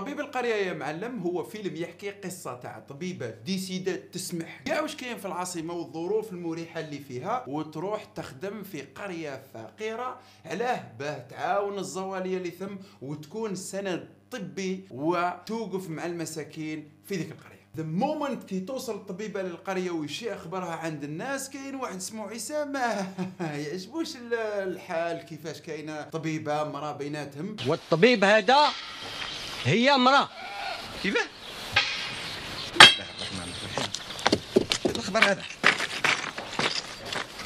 طبيب القرية يا معلم هو فيلم يحكي قصة تاع طبيبة décid ات تسمح كاع واش كاين في العاصمة والظروف المريحة اللي فيها؟ وتروح تخدم في قرية فقيرة علاه باه تعاون الزوالية اللي ثم وتكون سند طبي وتوقف مع المساكين في ذيك القرية. du moment كي توصل الطبيبة للقرية ويشيع أخبارها عند الناس كاين واحد اسمه عيسى. ما يعجبوش ال- الحال كيفاش كاينة طبيبة مراه بيناتهم. والطبيب هذا هي امرأة. كيفاه؟ الخبر هذا؟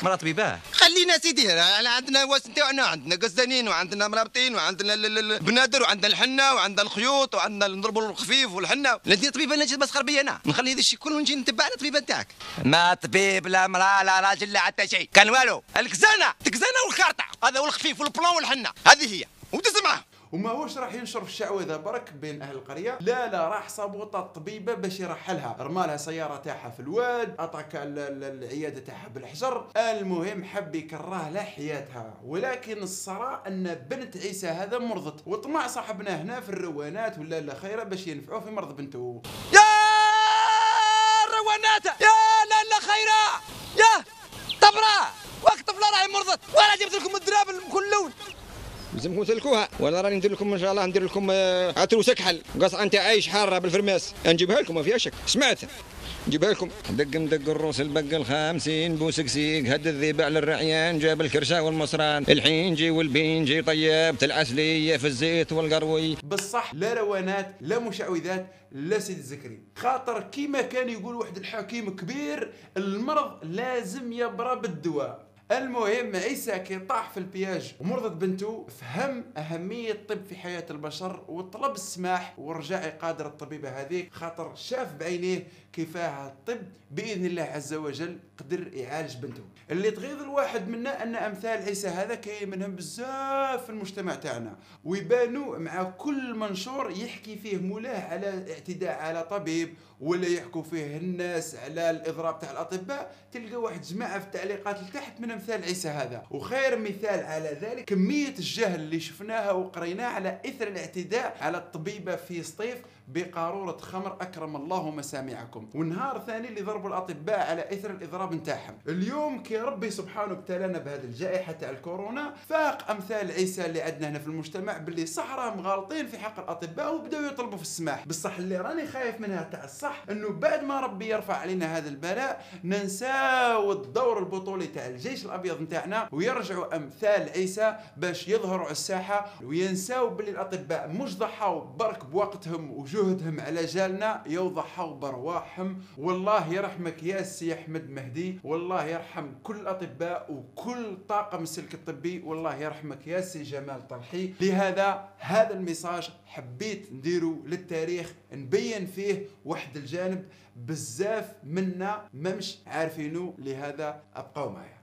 مرة طبيباه خلينا سيدي أنا عندنا واس نتاعنا عندنا قزانين وعندنا مرابطين وعندنا ال- ال- البنادر وعندنا الحنة وعندنا الخيوط وعندنا نضربوا الخفيف والحنة. لاني طبيبة أنا جيت مسخر بي أنا. نخلي هذا الشيء كله نجي نتبع على الطبيبه نتاعك. ما طبيب لا مرأة لا راجل لا حتى شيء. كان والو. الكزانة الكزانة والكارطه هذا والخفيف والبلان والحنة. هذه هي. وتسمع وما هوش راح ينشر في الشعوذه برك بين أهل القرية؟ لا لا راح صابوطة الطبيبه باش يرحلها. رمالها سيارة تاعها في الواد ال- العيادة تاعها بالحجر. المهم حب لها حياتها. ولكن الصراحه أن بنت عيسى هذا مرضت. وطمع صاحبنا هنا في الروانات ولا لا خيره باش ينفعوه في مرض بنته. يا روانات! يا لا لا خيرا يا طبرة! وقت طفلة راهي مرضت. وأنا جبت لكم الدراب كل لون لازمكم تسلكوها وأنا راني ندير لكم إن شاء الله ندير لكم آه، عتروس اكحل قص أنت عايش حارة بالفرماس. نجيبها لكم ما فيها شك. سمعت؟ نجيبها لكم. دق مدق الروس البق الخامسين بوسكسيك هد الذيب على الرعيان جاب الكرشة والمصران. الحينجي والبينجي طيبت العسلية في الزيت والقروي. بالصح لا روانات لا مشعوذات لا سيد الزكري. خاطر كيما كان يقول واحد الحكيم كبير المرض لازم يبرى بالدواء. المهم عيسى كي طاح في البياج ومرضت بنته فهم أهمية الطب في حياة البشر وطلب السماح ورجع يقادر الطبيبة هذيك خاطر شاف بعينيه كيفاه الطب بإذن الله عز وجل قدر يعالج بنته. اللي تغيظ الواحد منا أن أمثال عيسى هذا كاين منهم بزاف في المجتمع تاعنا ويبانوا مع كل منشور يحكي فيه مولاه على اعتداء على طبيب ولا يحكوا فيه الناس على الإضراب تاع الأطباء. تلقى واحد جماعة في التعليقات لتحت من امثال عيسى هذا. وخير مثال على ذلك كمية الجهل اللي شفناها وقريناها على إثر الاعتداء على الطبيبة في سطيف بقارورة خمر أكرم الله مسامعكم. والنهار ثاني اللي ضربوا الأطباء على إثر الإضراب نتاعهم اليوم كي ربي سبحانه ابتلانا بهذه الجائحة تاع الكورونا فاق أمثال عيسى اللي عندنا هنا في المجتمع باللي صح راهم غالطين في حق الأطباء وبداوا يطلبوا في السماح. بصح اللي راني خايف منها تاع الصح أنه بعد ما ربي يرفع علينا هذا البلاء ننساو الدور البطولي تاع الجيش الأبيض نتاعنا ويرجعوا أمثال عيسى باش يظهروا على الساحة وينساو باللي الأطباء مش ضحوا برك بوقتهم وجهدهم على جالنا يو ضحوا برواحهم. والله يرحمك يا سي أحمد مهدي. والله يرحم كل الأطباء وكل طاقم السلك الطبي. والله يرحمك يا سي جمال طرحي لهذا هذا ال message حبيت نديرو للتاريخ نبين فيه واحد الجانب. بزاف منا ممش عارفينه لهذا ابقوا معايا.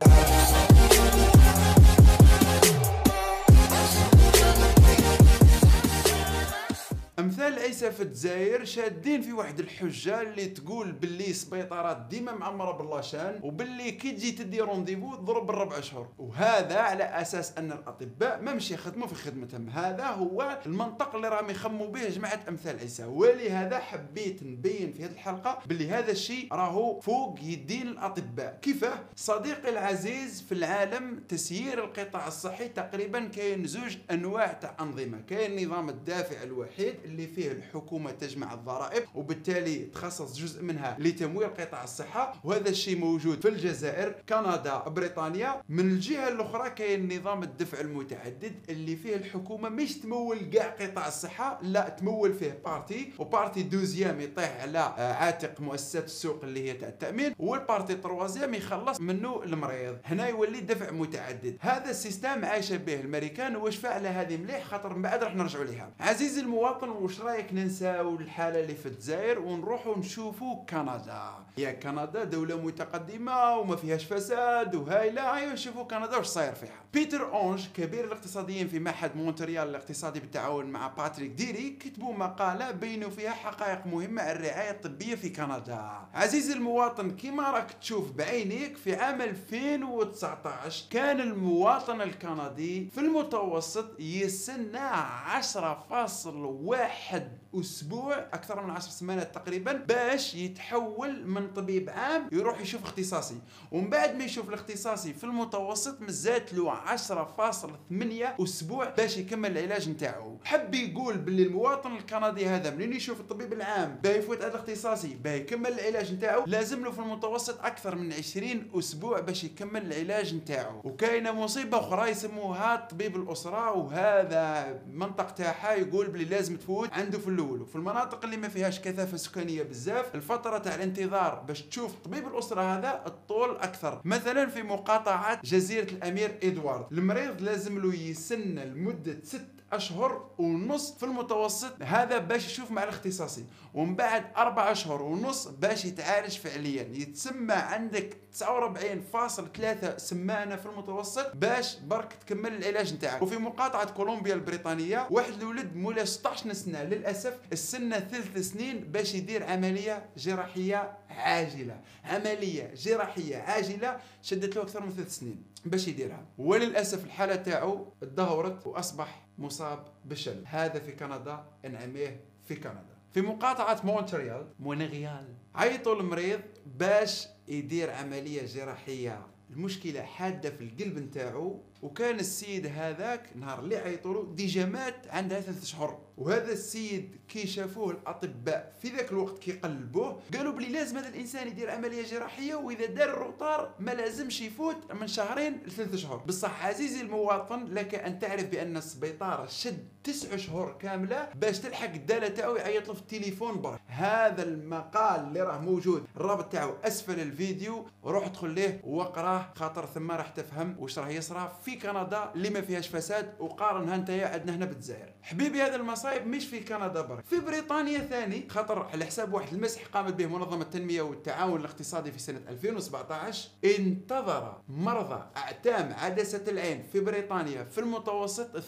امثال عيسى في الجزائر شادين في واحد الحجة اللي تقول باللي سبيطارات ديما معمرة بال la chaîne وباللي كي تجي تدي rendez-vous تضرب بالربع اشهر وهذا على أساس أن الأطباء ما مش يخدموا في خدمتهم. هذا هو المنطق اللي راهم يخموا به جماعة أمثال عيسى. ولهذا حبيت نبين في هذه الحلقة باللي هذا الشيء راهو فوق يدين الأطباء. كيفاه؟ صديقي العزيز في العالم تسيير القطاع الصحي تقريبا كاين زوج أنواع تاع انظمه كاين نظام الدافع الوحيد اللي فيه الحكومة تجمع الضرائب وبالتالي تخصص جزء منها لتمويل قطاع الصحة وهذا الشيء موجود في الجزائر كندا بريطانيا. من الجهة الأخرى كاين نظام الدفع المتعدد اللي فيه الحكومة مش تمول كاع قطاع الصحة لا تمول فيه partie و partie deuxième يطيح على آه، عاتق مؤسسات السوق اللي هي تاع التأمين وال partie troisième يخلص منه المريض. هنا يولي دفع متعدد. هذا ال système عايشه به الامريكان واش فعله هذه مليح؟ خاطر من بعد راح نرجعوا ليها. عزيزي المواطن واش رأيك؟ ننساو الحالة اللي في الجزائر ونروحوا نشوفوا كندا. يا كندا دولة متقدمة وما فيهاش فساد وهايله ايوا شوفوا كندا واش صاير فيها. بيير أونج كبير الاقتصاديين في معهد مونتريال الاقتصادي بالتعاون مع باتريك ديري كتبوا مقالة بينوا فيها حقائق مهمة عن الرعاية الطبية في كندا. عزيزي المواطن كما راك تشوف بعينيك في عام 2019 كان المواطن الكندي في المتوسط يسنى 10.1 واحد أسبوع أكثر من 10 سمانات تقريبا باش يتحول من طبيب عام يروح يشوف اختصاصي. ومن بعد ما يشوف الاختصاصي في المتوسط مزات له 10.8 أسبوع باش يكمل العلاج نتاعو. حب يقول باللي المواطن الكندي هذا منين يشوف الطبيب العام باه يفوت هذا الاختصاصي باه يكمل العلاج نتاعو لازم له في المتوسط أكثر من 20 أسبوع باش يكمل العلاج نتاعو. وكاينه مصيبة أخرى يسموها طبيب الأسرة وهذا منطق تاعها يقول بلي لازم تفوت عنده في الأول وفي المناطق اللي ما فيهاش كثافة سكانية بزاف الفترة تاع الانتظار باش تشوف طبيب الأسرة هذا الطول أكثر. مثلا في مقاطعه جزيرة الأمير إدوارد. المريض لازم له يسن لمدة ست أشهر ونص في المتوسط. هذا باش يشوف مع الاختصاصي. ومن بعد أربع أشهر ونص باش يتعالج فعليا. يتسمى عندك 49.3 سمانه في المتوسط باش برك تكمل العلاج نتاعك. وفي مقاطعة كولومبيا البريطانية واحد الولد مولا 16 سنة للأسف السنة ثلاث سنين باش يدير عملية جراحية عاجلة. عملية جراحية عاجلة شدت له أكثر من ثلاث سنين باش يديرها. وللأسف الحالة تاعو تدهورت وأصبح مصاب بالشلل هذا في كندا انعم يه في كندا. في مقاطعة مونتريال. مونريال. عيطوا المريض باش يدير عملية جراحية. المشكلة حادة في القلب نتاعو. وكان السيد هذاك نهار اللي عيطوا déjà مات عندها ثلاث شهور. وهذا السيد كي شافوه الأطباء في ذاك الوقت كي قلبوه قالوا بلي لازم هذا الإنسان يدير عملية جراحية وإذا دار ال retard ما لازمش يفوت من شهرين لثلاث شهور. بصح عزيزي المواطن لك أن تعرف بأن السبيطار شد تسع شهور كاملة باش تلحق الدالة تاعو يعيط له في التليفون برك هذا المقال اللي راه موجود. الرابط تاعو أسفل الفيديو روح ادخل ليه واقراه خاطر ثم راح تفهم واش راه يصرى في كندا اللي ما فيهاش فساد وقارنها انت عندنا هنا بالجزائر. حبيبي هذا المصايب مش في كندا برك. في بريطانيا ثاني خاطر على حساب واحد المسح قامت به منظمة التنمية والتعاون الاقتصادي في سنة 2017 انتظر مرضى أعتام عدسة العين في بريطانيا في المتوسط 78.2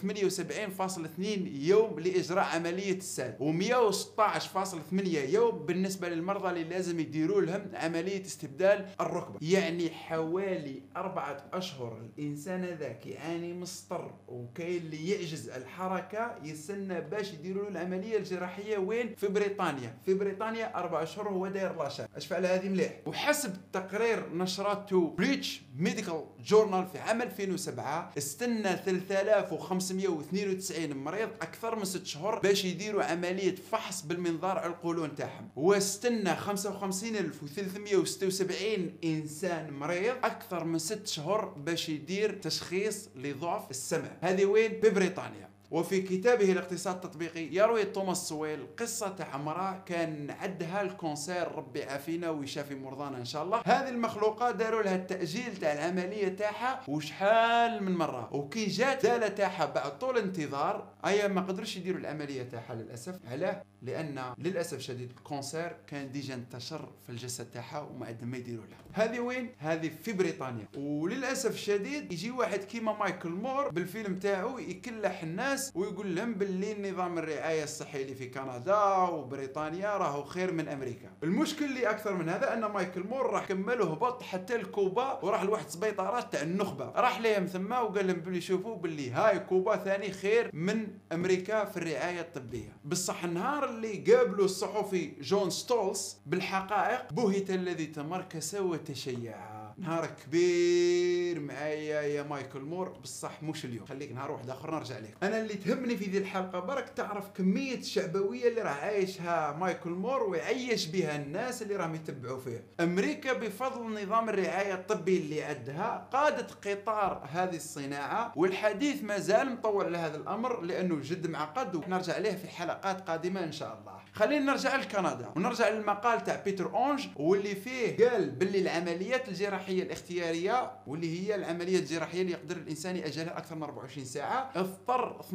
يوم لإجراء عملية الساد و116.8 يوم بالنسبة للمرضى اللي لازم يديروا لهم عملية استبدال الركبة. يعني حوالي أربعة أشهر الإنسان ذاك يعاني من السطر وكاين اللي يعجز الحركة يستنى باش يديروا له العملية الجراحية وين؟ في بريطانيا. في بريطانيا أربع أشهر هو داير la chaîne اش فعل هذه مليح. وحسب تقرير نشرته British Medical Journal في عام 2007 استنى 3592 مريض أكثر من 6 شهور باش يديروا عملية فحص بالمنظار القولون تاعهم. واستنى 55376 إنسان مريض أكثر من 6 شهور باش يدير تشخيص لضعف السمع هذه وين؟ ببريطانيا. وفي كتابه الاقتصاد التطبيقي يروي توماس سويل قصة مرأة كان عندها ال cancer ربي يعافينا ويشافي مرضانا إن شاء الله. هذه المخلوقة داروا لها التأجيل تاع العملية تاعها وشحال من مرة. وكي جات دالة تاعها بعد طول انتظار ايا ما قدروش يديروا العملية تاعها للأسف. علاه لأن للأسف شديد ال cancer كان déjà انتشر في الجسد تاعها وما عندهم ما يديروا لها. هذه وين؟ هذه في بريطانيا. وللأسف الشديد يجي واحد كيما مايكل مور بالفيلم تاعو يكلح الناس الناس ويقول لهم باللي نظام الرعايه الصحيه اللي في كندا وبريطانيا راهو خير من أمريكا. المشكل اللي أكثر من هذا أن مايكل مور راح كمل هبط حتى لكوبا وراح لواحد سبيطارات تاع النخبة. راح لهم ثم وقال لهم بلي شوفوا باللي هاي كوبا ثاني خير من أمريكا في الرعايه الطبية. بصح النهار اللي قابلوا الصحفي جون ستوسل بالحقائق بهت الذي تمركس وتشيع. نهار كبير معايا يا مايكل مور بصح مش اليوم. خليك نهار واحد آخر نرجع لك أنا اللي تهمني في ذي الحلقة برك تعرف كمية الشعبويه اللي راه عايشها مايكل مور ويعيش بها الناس اللي راهم يتبعوا فيه أمريكا بفضل نظام الرعاية الطبي اللي عندها قادت قطار هذه الصناعة والحديث ما زال مطول على هذا الأمر لأنه جد معقد ونرجع عليه في حلقات قادمة إن شاء الله. خلينا نرجع لكندا ونرجع للمقال تاع بيتر أونج واللي فيه قال باللي العمليات الجراحية الاختيارية واللي هي العملية الجراحية اللي يقدر الإنسان يأجلها أكثر من 24 ساعة. اضطر 18%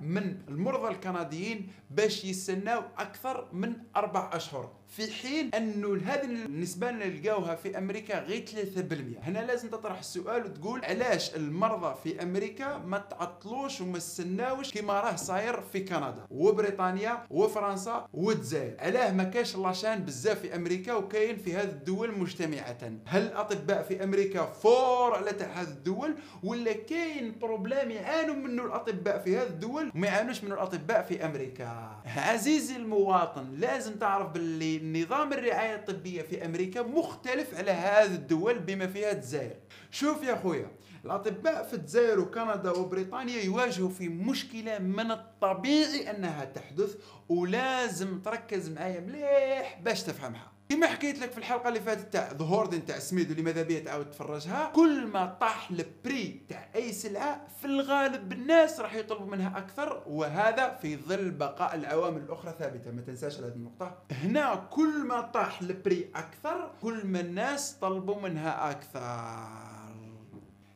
من المرضى الكنديين باش يستناو أكثر من أربع أشهر. في حين أنه هذه النسبة اللي نلقاوها في أمريكا غير 3% هنا لازم تطرح السؤال وتقول علاش المرضى في أمريكا ما تعطلوش وما استناوش كما راه صاير في كندا وبريطانيا وفرنسا والجزائر. علاه ما كاش لاشان بزاف في أمريكا وكاين في هذه الدول مجتمعة. هل الاطباء في أمريكا forts على تاع هذه الدول؟ ولا كاين problème يعانوا منه الأطباء في هذه الدول وما يعانوش منه الأطباء في أمريكا؟ عزيزي المواطن لازم تعرف باللي نظام الرعاية الطبية في أمريكا مختلف على هذه الدول بما فيها الجزائر. شوف يا خويا الأطباء في الجزائر وكندا وبريطانيا يواجهوا في مشكلة من الطبيعي أنها تحدث ولازم تركز معايا مليح باش تفهمها. كما حكيت لك في الحلقة اللي فاتت تاع ظهور تاع سميد اللي ماذا بيا تعاود تفرجها كل ما طاح ال prix تاع أي سلعة في الغالب الناس راح يطلبوا منها أكثر وهذا في ظل بقاء العوامل الأخرى ثابتة. ما تنساش هذه النقطة. هنا كل ما طاح ال prix أكثر كل ما الناس طلبوا منها أكثر.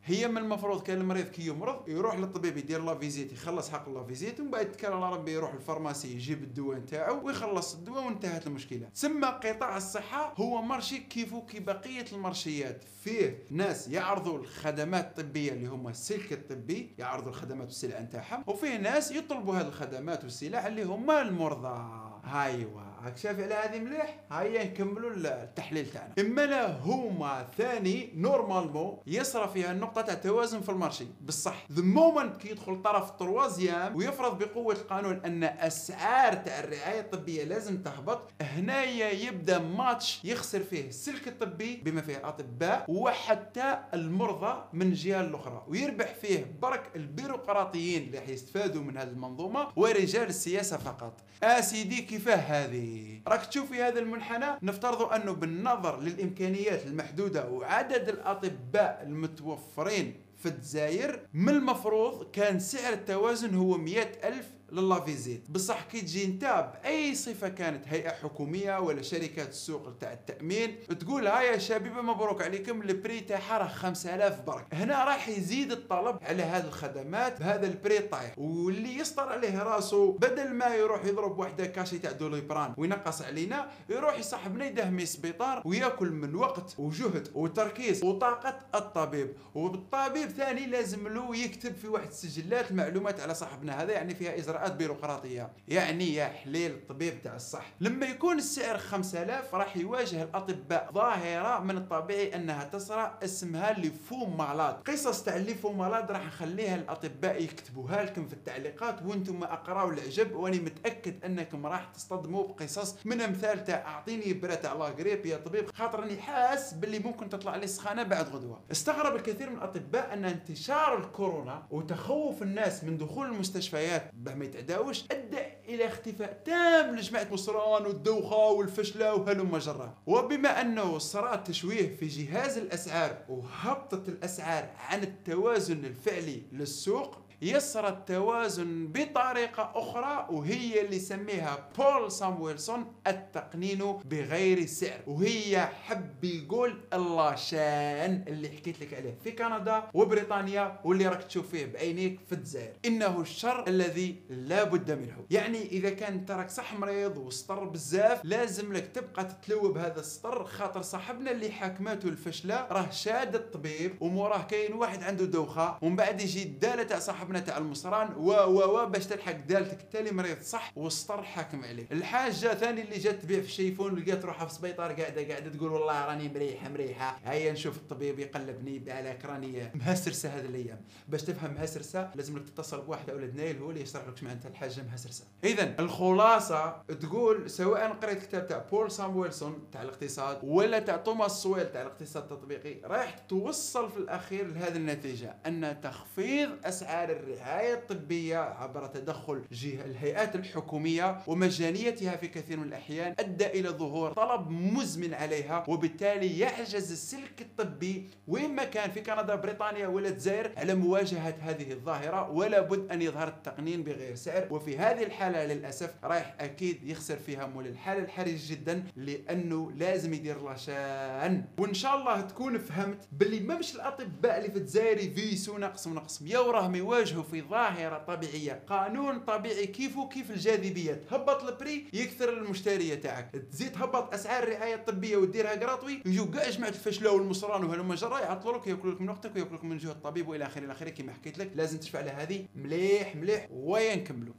هي من المفروض كان المريض كي يمرض يروح للطبيب يدير la visite يخلص حق la visite ومن بعد يتكل على ربي يروح ال pharmacie يجيب الدواء نتاعو ويخلص الدواء وانتهت المشكلة. تسمى قطاع الصحة هو marché كيفو كي بقية المرشيات. فيه ناس يعرضوا الخدمات الطبية اللي هما السلك الطبي يعرضوا الخدمات والسلع نتاعهم وفيه ناس يطلبوا هذه الخدمات والسلع اللي هما المرضى. هايوا. هاك شايف على هذه مليح؟ هيا نكملوا التحليل تاعنا. إما لا هما ثاني normalement يصرى فيها النقطة تاع التوازن في ال marché بصح du moment كي يدخل الطرف التروازيام ويفرض بقوة القانون أن أسعار تاع الرعاية الطبية لازم تهبط هنايا يبدأ ماتش يخسر فيه السلك الطبي بما فيه الاطباء وحتى المرضى من الجهه الأخرى. ويربح فيه برك البيروقراطيين اللي حيستفادوا من هذه المنظومة ورجال السياسة فقط. اسيدي كيفاه هذه؟ راك تشوف في هذا المنحنى نفترض أنه بالنظر للإمكانيات المحدودة وعدد الأطباء المتوفرين في الجزائر من المفروض كان سعر التوازن هو مئة ألف ل la visite بصح كي تجي انت باي صفة كانت هيئة حكومية ولا شركات السوق تاع التأمين تقول ها يا شبيبة مبروك عليكم ال prix تاعها راه 5000 برك. هنا راح يزيد الطلب على هذه الخدمات بهذا ال prix طايح. واللي يسطر عليه راسه بدل ما يروح يضرب وحدة cachet تاع Doliprane وينقص علينا يروح يصاحبنا يدهم السبيطار وياكل من وقت وجهد وتركيز وطاقة الطبيب. والطبيب ثاني لازم له يكتب في واحد السجلات المعلومات على صاحبنا هذا يعني فيها اجراءات اجراءات بيروقراطيه يعني يا حليل الطبيب تاع الصح. لما يكون السعر 5000 راح يواجه الأطباء ظاهرة من الطبيعي أنها تصرى اسمها les faux malades. قصص تاع لي فو مالاد راح نخليها الأطباء يكتبوها لكم في التعليقات وأنتم اقراوا العجب وأني متأكد أنكم راح تصطدموا بقصص من أمثال تاع أعطيني برا تاع لا يا طبيب. خاطر اني حاس باللي ممكن تطلع لي سخانة بعد غدوة. استغرب الكثير من الأطباء أن انتشار الكورونا وتخوف الناس من دخول المستشفيات بما يتعداوش أدى إلى اختفاء تام لجماعة مصران والدوخة والفشلة وهلم جرا وبما أنه صرا تشويه في جهاز الأسعار وهبطت الأسعار عن التوازن الفعلي للسوق يسرى التوازن بطريقة أخرى وهي اللي يسميها بول سامويلسون التقنين بغير سعر. وهي حب يقول ال la chaîne اللي حكيت لك عليه في كندا وبريطانيا واللي راك تشوف فيه بعينيك في الجزائر. إنه الشر الذي لا بد منه. يعني إذا كان تراك صح مريض وسطر بزاف لازم لك تبقى تتلوب هذا السطر خاطر صاحبنا اللي حاكماته الفشلة راه شاد الطبيب وموراه كاين واحد عنده دوخة ومن بعد يجي الدالة تاع صاحب صاحبنا تاع المصران و و و باش تلحق دالتك التالي مريض صح والسطر حاكم عليه. الحاجة ثاني اللي جات تبيع في ال chiffon ولقيت روحها في السبيطار قاعدة قاعدة تقول والله راني مريحة مريحة. هيا نشوف الطبيب يقلبني على راني مهسرسة هذه الأيام. باش تفهم مهسرسة لازم لك تتصل بواحد أولاد نايل هو اللي يشرح لك معناتها الحاجة مهسرسة. اذا الخلاصة تقول سواء قريت كتاب تاع بول سامويلسون تاع الاقتصاد ولا تاع توماس سويل تاع الاقتصاد التطبيقي رايح توصل في الأخير لهذه النتيجة أن تخفيض أسعار الرعاية الطبية عبر تدخل جهة الهيئات الحكومية ومجانيتها في كثير من الأحيان أدى إلى ظهور طلب مزمن عليها وبالتالي يعجز السلك الطبي وين ما كان في كندا بريطانيا ولا الجزائر على مواجهة هذه الظاهرة ولا بد أن يظهر التقنين بغير سعر. وفي هذه الحالة للأسف رايح أكيد يخسر فيها مول الحالة الحرج جدا لأنه لازم يدير لاشان وإن شاء الله تكون فهمت باللي ما مش الأطباء اللي في الجزائر يفيسوا نقص ونقص يا وراهم يواجهوا نواجهه في ظاهرة طبيعية. قانون طبيعي كيفو كيف الجاذبية. تهبط البري يكثر المشترية تاعك. تزيد تهبط أسعار الرعاية الطبية وديرها قراطوي يجوا كاع جماعة الفشلة والمصران وهلم جرا يعطلوا لك يأكلوا لك من وقتك ويأكلوا لك من جهة الطبيب وإلى آخره إلى آخره. كما حكيت لك لازم تشفع على هذه مليح مليح وين نكملوا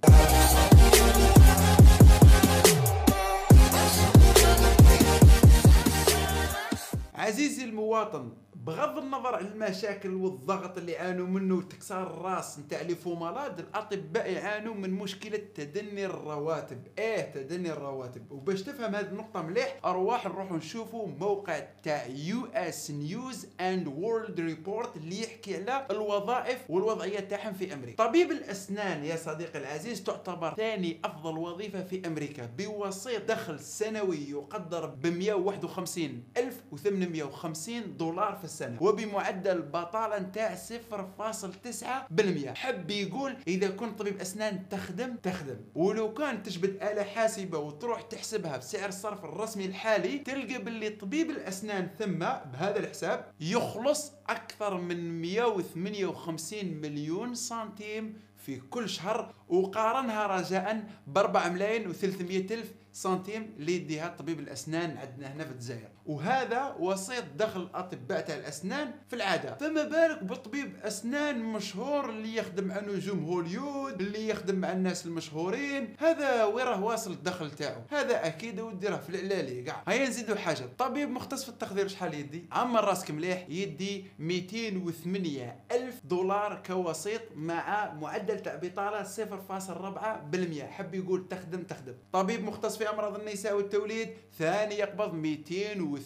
عزيزي المواطن بغض النظر عن المشاكل والضغط اللي يعانوا منه وتكسار الراس نتاع les faux malades الأطباء يعانوا من مشكلة تدني الرواتب. إيه تدني الرواتب؟ وباش تفهم هذه النقطة مليح أرواح نروحوا نشوفوا موقع تاع US News and World Report اللي يحكي على الوظائف والوضعية تاعهم في أمريكا. طبيب الأسنان يا صديقي العزيز تعتبر ثاني أفضل وظيفة في أمريكا. بوسيط دخل سنوي يقدر ب 151850 دولار في السنة. وبمعدل بطاله نتاع 0.9% حب يقول إذا كنت طبيب أسنان تخدم تخدم. ولو كان تجبد آلة حاسبة وتروح تحسبها بسعر الصرف الرسمي الحالي تلقى باللي طبيب الأسنان ثم بهذا الحساب يخلص أكثر من 158 مليون سنتيم في كل شهر وقارنها رجاء ب 4 ملايين و300 ألف سنتيم اللي يديها طبيب الأسنان عندنا هنا في الجزائر. وهذا وسيط دخل الاطباء تاع الأسنان في العادة. فما بالك بطبيب أسنان مشهور اللي يخدم مع نجوم هوليود اللي يخدم مع الناس المشهورين. هذا وين راه واصل الدخل تاعو؟ هذا أكيد ودي راه في العلالي كاع. هيا نزيدو حاجة. طبيب مختص في التخدير شحال يدي؟ عمر راسك مليح يدي 208 ألف دولار كوسيط مع معدل تاع بطالة 0.4% حب يقول تخدم تخدم. طبيب مختص في أمراض النساء والتوليد ثاني يقبض 208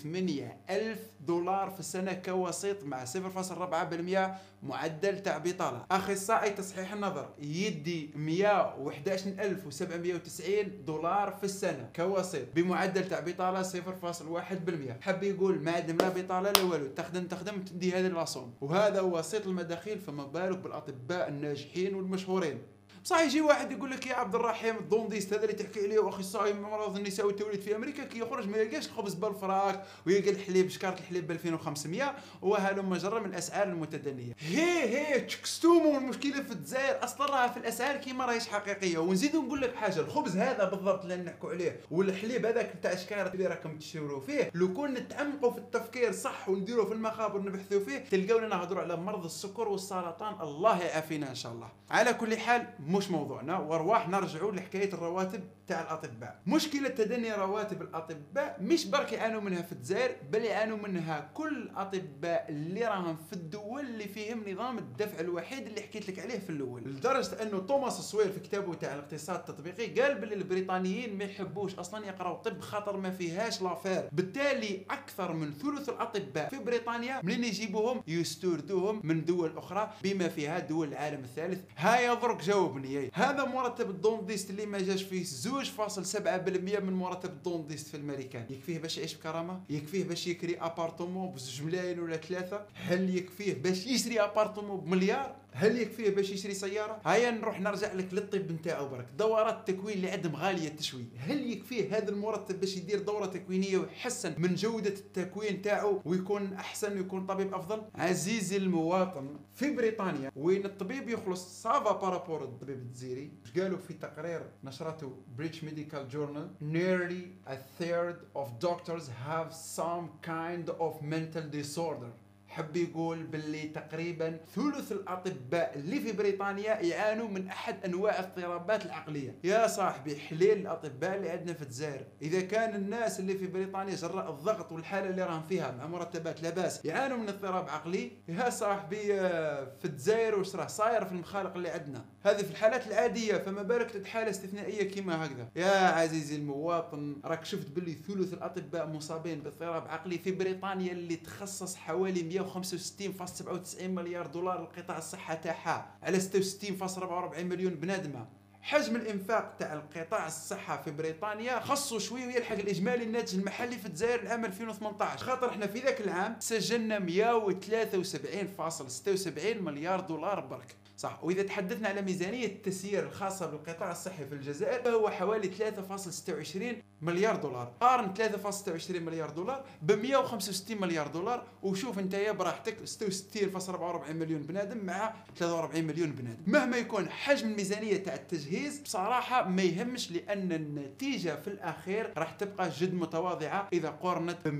ألف دولار في السنة كوسيط مع 0.4% معدل تاع بطاله أخصائي تصحيح النظر يدي 111790 دولار في السنة كوسيط بمعدل تاع بطاله 0.1% حب يقول ما عندهم لا بطاله لا والو. تخدم تخدم تدي هذه اللاصوم وهذا وسيط المداخيل فما بالك بالأطباء الناجحين والمشهورين. بصح يجي واحد يقول لك يا عبد الرحيم ال dentiste هذا اللي تحكي عليه واخصائي امراض النساء والتوليد في أمريكا كي يخرج ما يلقاش الخبز بالفراك ويلقى الحليب شكارة الحليب ب 2500 وهلم جرى من الأسعار المتدنية. هي هي تشكستومو المشكلة في الجزائر أصلا راها في الأسعار كيما راهيش حقيقية. ونزيدو نقول لك حاجة الخبز هذا بالضبط اللي نحكوا عليه والحليب هذاك تاع شكارة اللي راكم تشروا فيه لو كون نتعمقوا في التفكير صح ونديروا في المخابر نبحثوا فيه تلقاونا نهضروا على مرض السكر والسرطان. الله يعافينا إن شاء الله. على كل حال مش موضوعنا وارواح نرجعوا لحكاية الرواتب تاع الأطباء. مشكلة تدني رواتب الأطباء مش برك يعانوا منها في الجزائر بل يعانوا منها كل الاطباء اللي راهم في الدول اللي فيهم نظام الدفع الوحيد اللي حكيت لك عليه في الأول. لدرجة أنه توماس الصوير في كتابه تاع الاقتصاد التطبيقي قال باللي البريطانيين ما يحبوش أصلا يقراوا طب خاطر ما فيهاش لافير. بالتالي أكثر من ثلث الأطباء في بريطانيا منين يجيبوهم؟ يستوردوهم من دول أخرى بما فيها دول العالم الثالث. هيا درك جاوبني هذا مرتب ال dentiste اللي ما جاش فيه زوج فاصل سبعة بالمية من مرتب ال dentiste في الامريكان يكفيه باش يعيش بكرامة؟ يكفيه باش يكري appartement بزوج ملايين ولا ثلاثة؟ هل يكفيه باش يشري appartement بمليار؟ هل يكفيه باش يشري سيارة؟ هيا نروح نرجع لك للطب نتاعو برك. دورات التكوين اللي عندهم غالية التشويه. هل يكفيه هذا المرتب باش يدير دورة تكوينية ويحسن من جودة التكوين تاعو ويكون أحسن ويكون طبيب أفضل؟ عزيزي المواطن في بريطانيا وين الطبيب يخلص ça va par rapport الطبيب الجزايري قالوا في تقرير نشرته British Medical Journal nearly a third of doctors have some kind of mental disorder. حب يقول باللي تقريبا ثلث الأطباء اللي في بريطانيا يعانوا من أحد أنواع الاضطرابات العقلية. يا صاحبي حليل الأطباء اللي عندنا في الجزائر. إذا كان الناس اللي في بريطانيا جراء الضغط والحالة اللي راهم فيها مع مرتبات لا بأس يعانوا من اضطراب عقلي؟ يا صاحبي آه، في الجزائر واش راه صاير في المخالق اللي عندنا؟ هذه في الحالات العادية فما بالك تحت حاله استثنائية كيما هكذا؟ يا عزيزي المواطن راك شفت باللي ثلث الأطباء مصابين باضطراب عقلي في بريطانيا اللي تخصص حوالي 165.97 مليار دولار لقطاع الصحة تاعها على 66.44 مليون بنادمه حجم الإنفاق تاع القطاع الصحة في بريطانيا خصو شوية ويلحق الإجمالي الناتج المحلي في الجزائر العام 2018 خاطر إحنا في ذاك العام سجلنا 173.76 مليار دولار برك. صح. وإذا تحدثنا على ميزانية التسيير الخاصه بالقطاع الصحي في الجزائر فهو حوالي 3.26 مليار دولار. قارن 3.26 مليار دولار ب 165 مليار دولار. وشوف أنت يا براحتك 66.44 مليون بنادم مع 43 مليون بنادم. مهما يكون حجم الميزانية تاع التجهيز بصراحة ما يهمش لأن النتيجة في الأخير راح تبقى جد متواضعة إذا قارنت ب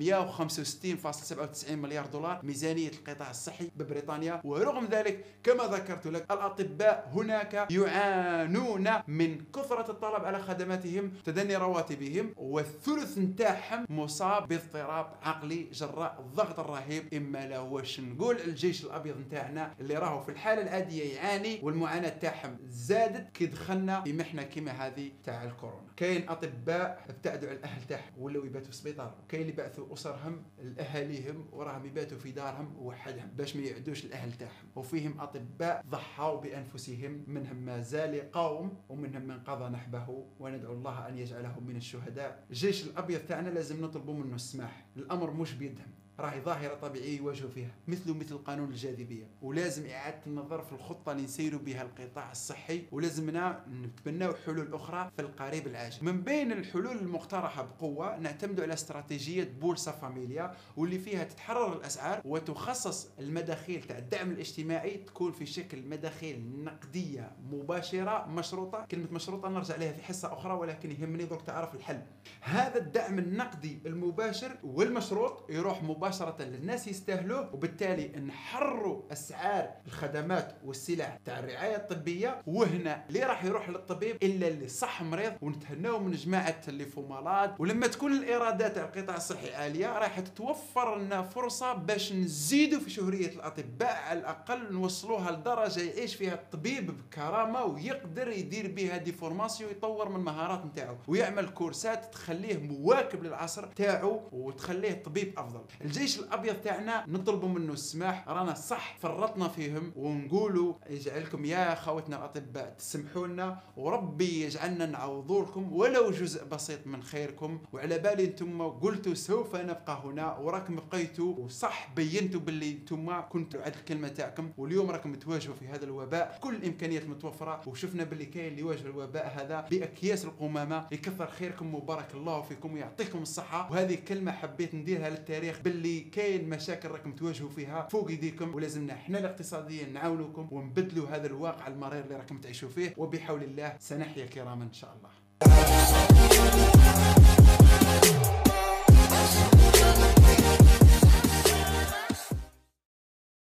165.97 مليار دولار ميزانية القطاع الصحي ببريطانيا. ورغم ذلك كما ذكرت لك الأطباء هناك يعانون من كثرة الطلب على خدماتهم تدني رواتبهم والثلث نتاعهم مصاب باضطراب عقلي جراء الضغط الرهيب إما لا واش نقول الجيش الأبيض نتاعنا اللي راهو في الحالة العادية يعاني والمعاناة تاعهم زادت كي دخلنا في محنة كيما هذه تاع الكورونا. كاين أطباء ابتعدوا على الأهل تاعهم ولاو يباتوا في السبيطار وكاين اللي بعثوا أسرهم لأهاليهم وراهم يباتوا في دارهم وحدهم باش ما يعدوش الأهل تاعهم. وفيهم أطباء ضحوا بأنفسهم منهم ما زال يقاوم ومنهم من قضى نحبه وندعو الله أن يجعله من الشهداء. الجيش الأبيض تاعنا لازم نطلبوا منه السماح الأمر مش بيدهم. راهي ظاهرة طبيعية يواجهوا فيها مثل مثل قانون الجاذبية. ولازم إعادة النظر في الخطة اللي نسيروا بها القطاع الصحي ولازمنا نتبناو حلول أخرى في القريب العاجل. من بين الحلول المقترحة بقوة نعتمد على استراتيجية بولسا فاميليا واللي فيها تتحرر الأسعار وتخصص المداخيل تاع الدعم الاجتماعي تكون في شكل مداخيل نقدية مباشرة مشروطة. كلمة مشروطة نرجع لها في حصة أخرى ولكن يهمني درك تعرف الحل. هذا الدعم النقدي المباشر والمشروط يروح مباشرة مباشرة للناس يستاهلوه وبالتالي نحروا أسعار الخدمات والسلع تاع الرعاية الطبية. وهنا اللي راح يروح للطبيب إلا اللي صح مريض ونتهناو من جماعة اللي فمالات ولما تكون الإيرادات تاع القطاع الصحي عالية راح تتوفر لنا فرصة باش نزيدوا في شهرية الأطباء على الأقل نوصلوها لدرجة يعيش فيها الطبيب بكرامة ويقدر يدير بها دي فورماسيون يطور من المهارات نتاعو ويعمل كورسات تخليه مواكب للعصر تاعو وتخليه طبيب أفضل. الجيش الأبيض تاعنا نطلبوا منه السماح رانا صح فرطنا فيهم ونقولوا يجعلكم يا خوتنا الأطباء تسمحوا لنا وربي يجعلنا نعوضوا لكم ولو جزء بسيط من خيركم. وعلى بالي أنتم قلتوا سوف نبقى هنا وراكم بقيتوا وصح بينتوا باللي أنتم كنتوا على الكلمة تاعكم. واليوم راكم تواجهوا في هذا الوباء كل الإمكانيات متوفرة. وشفنا باللي كاين اللي يواجه الوباء هذا بأكياس القمامة يكثر خيركم وبارك الله فيكم ويعطيكم الصحة. وهذه كلمة حبيت نديرها للتاريخ باللي اللي كاين مشاكل راكم تواجهوا فيها فوق ايديكم ولازمنا حنا الاقتصاديا نعاونوكم ونبدلوا هذا الواقع المرير اللي راكم تعيشوا فيه وبحول الله سنحيا كراما إن شاء الله.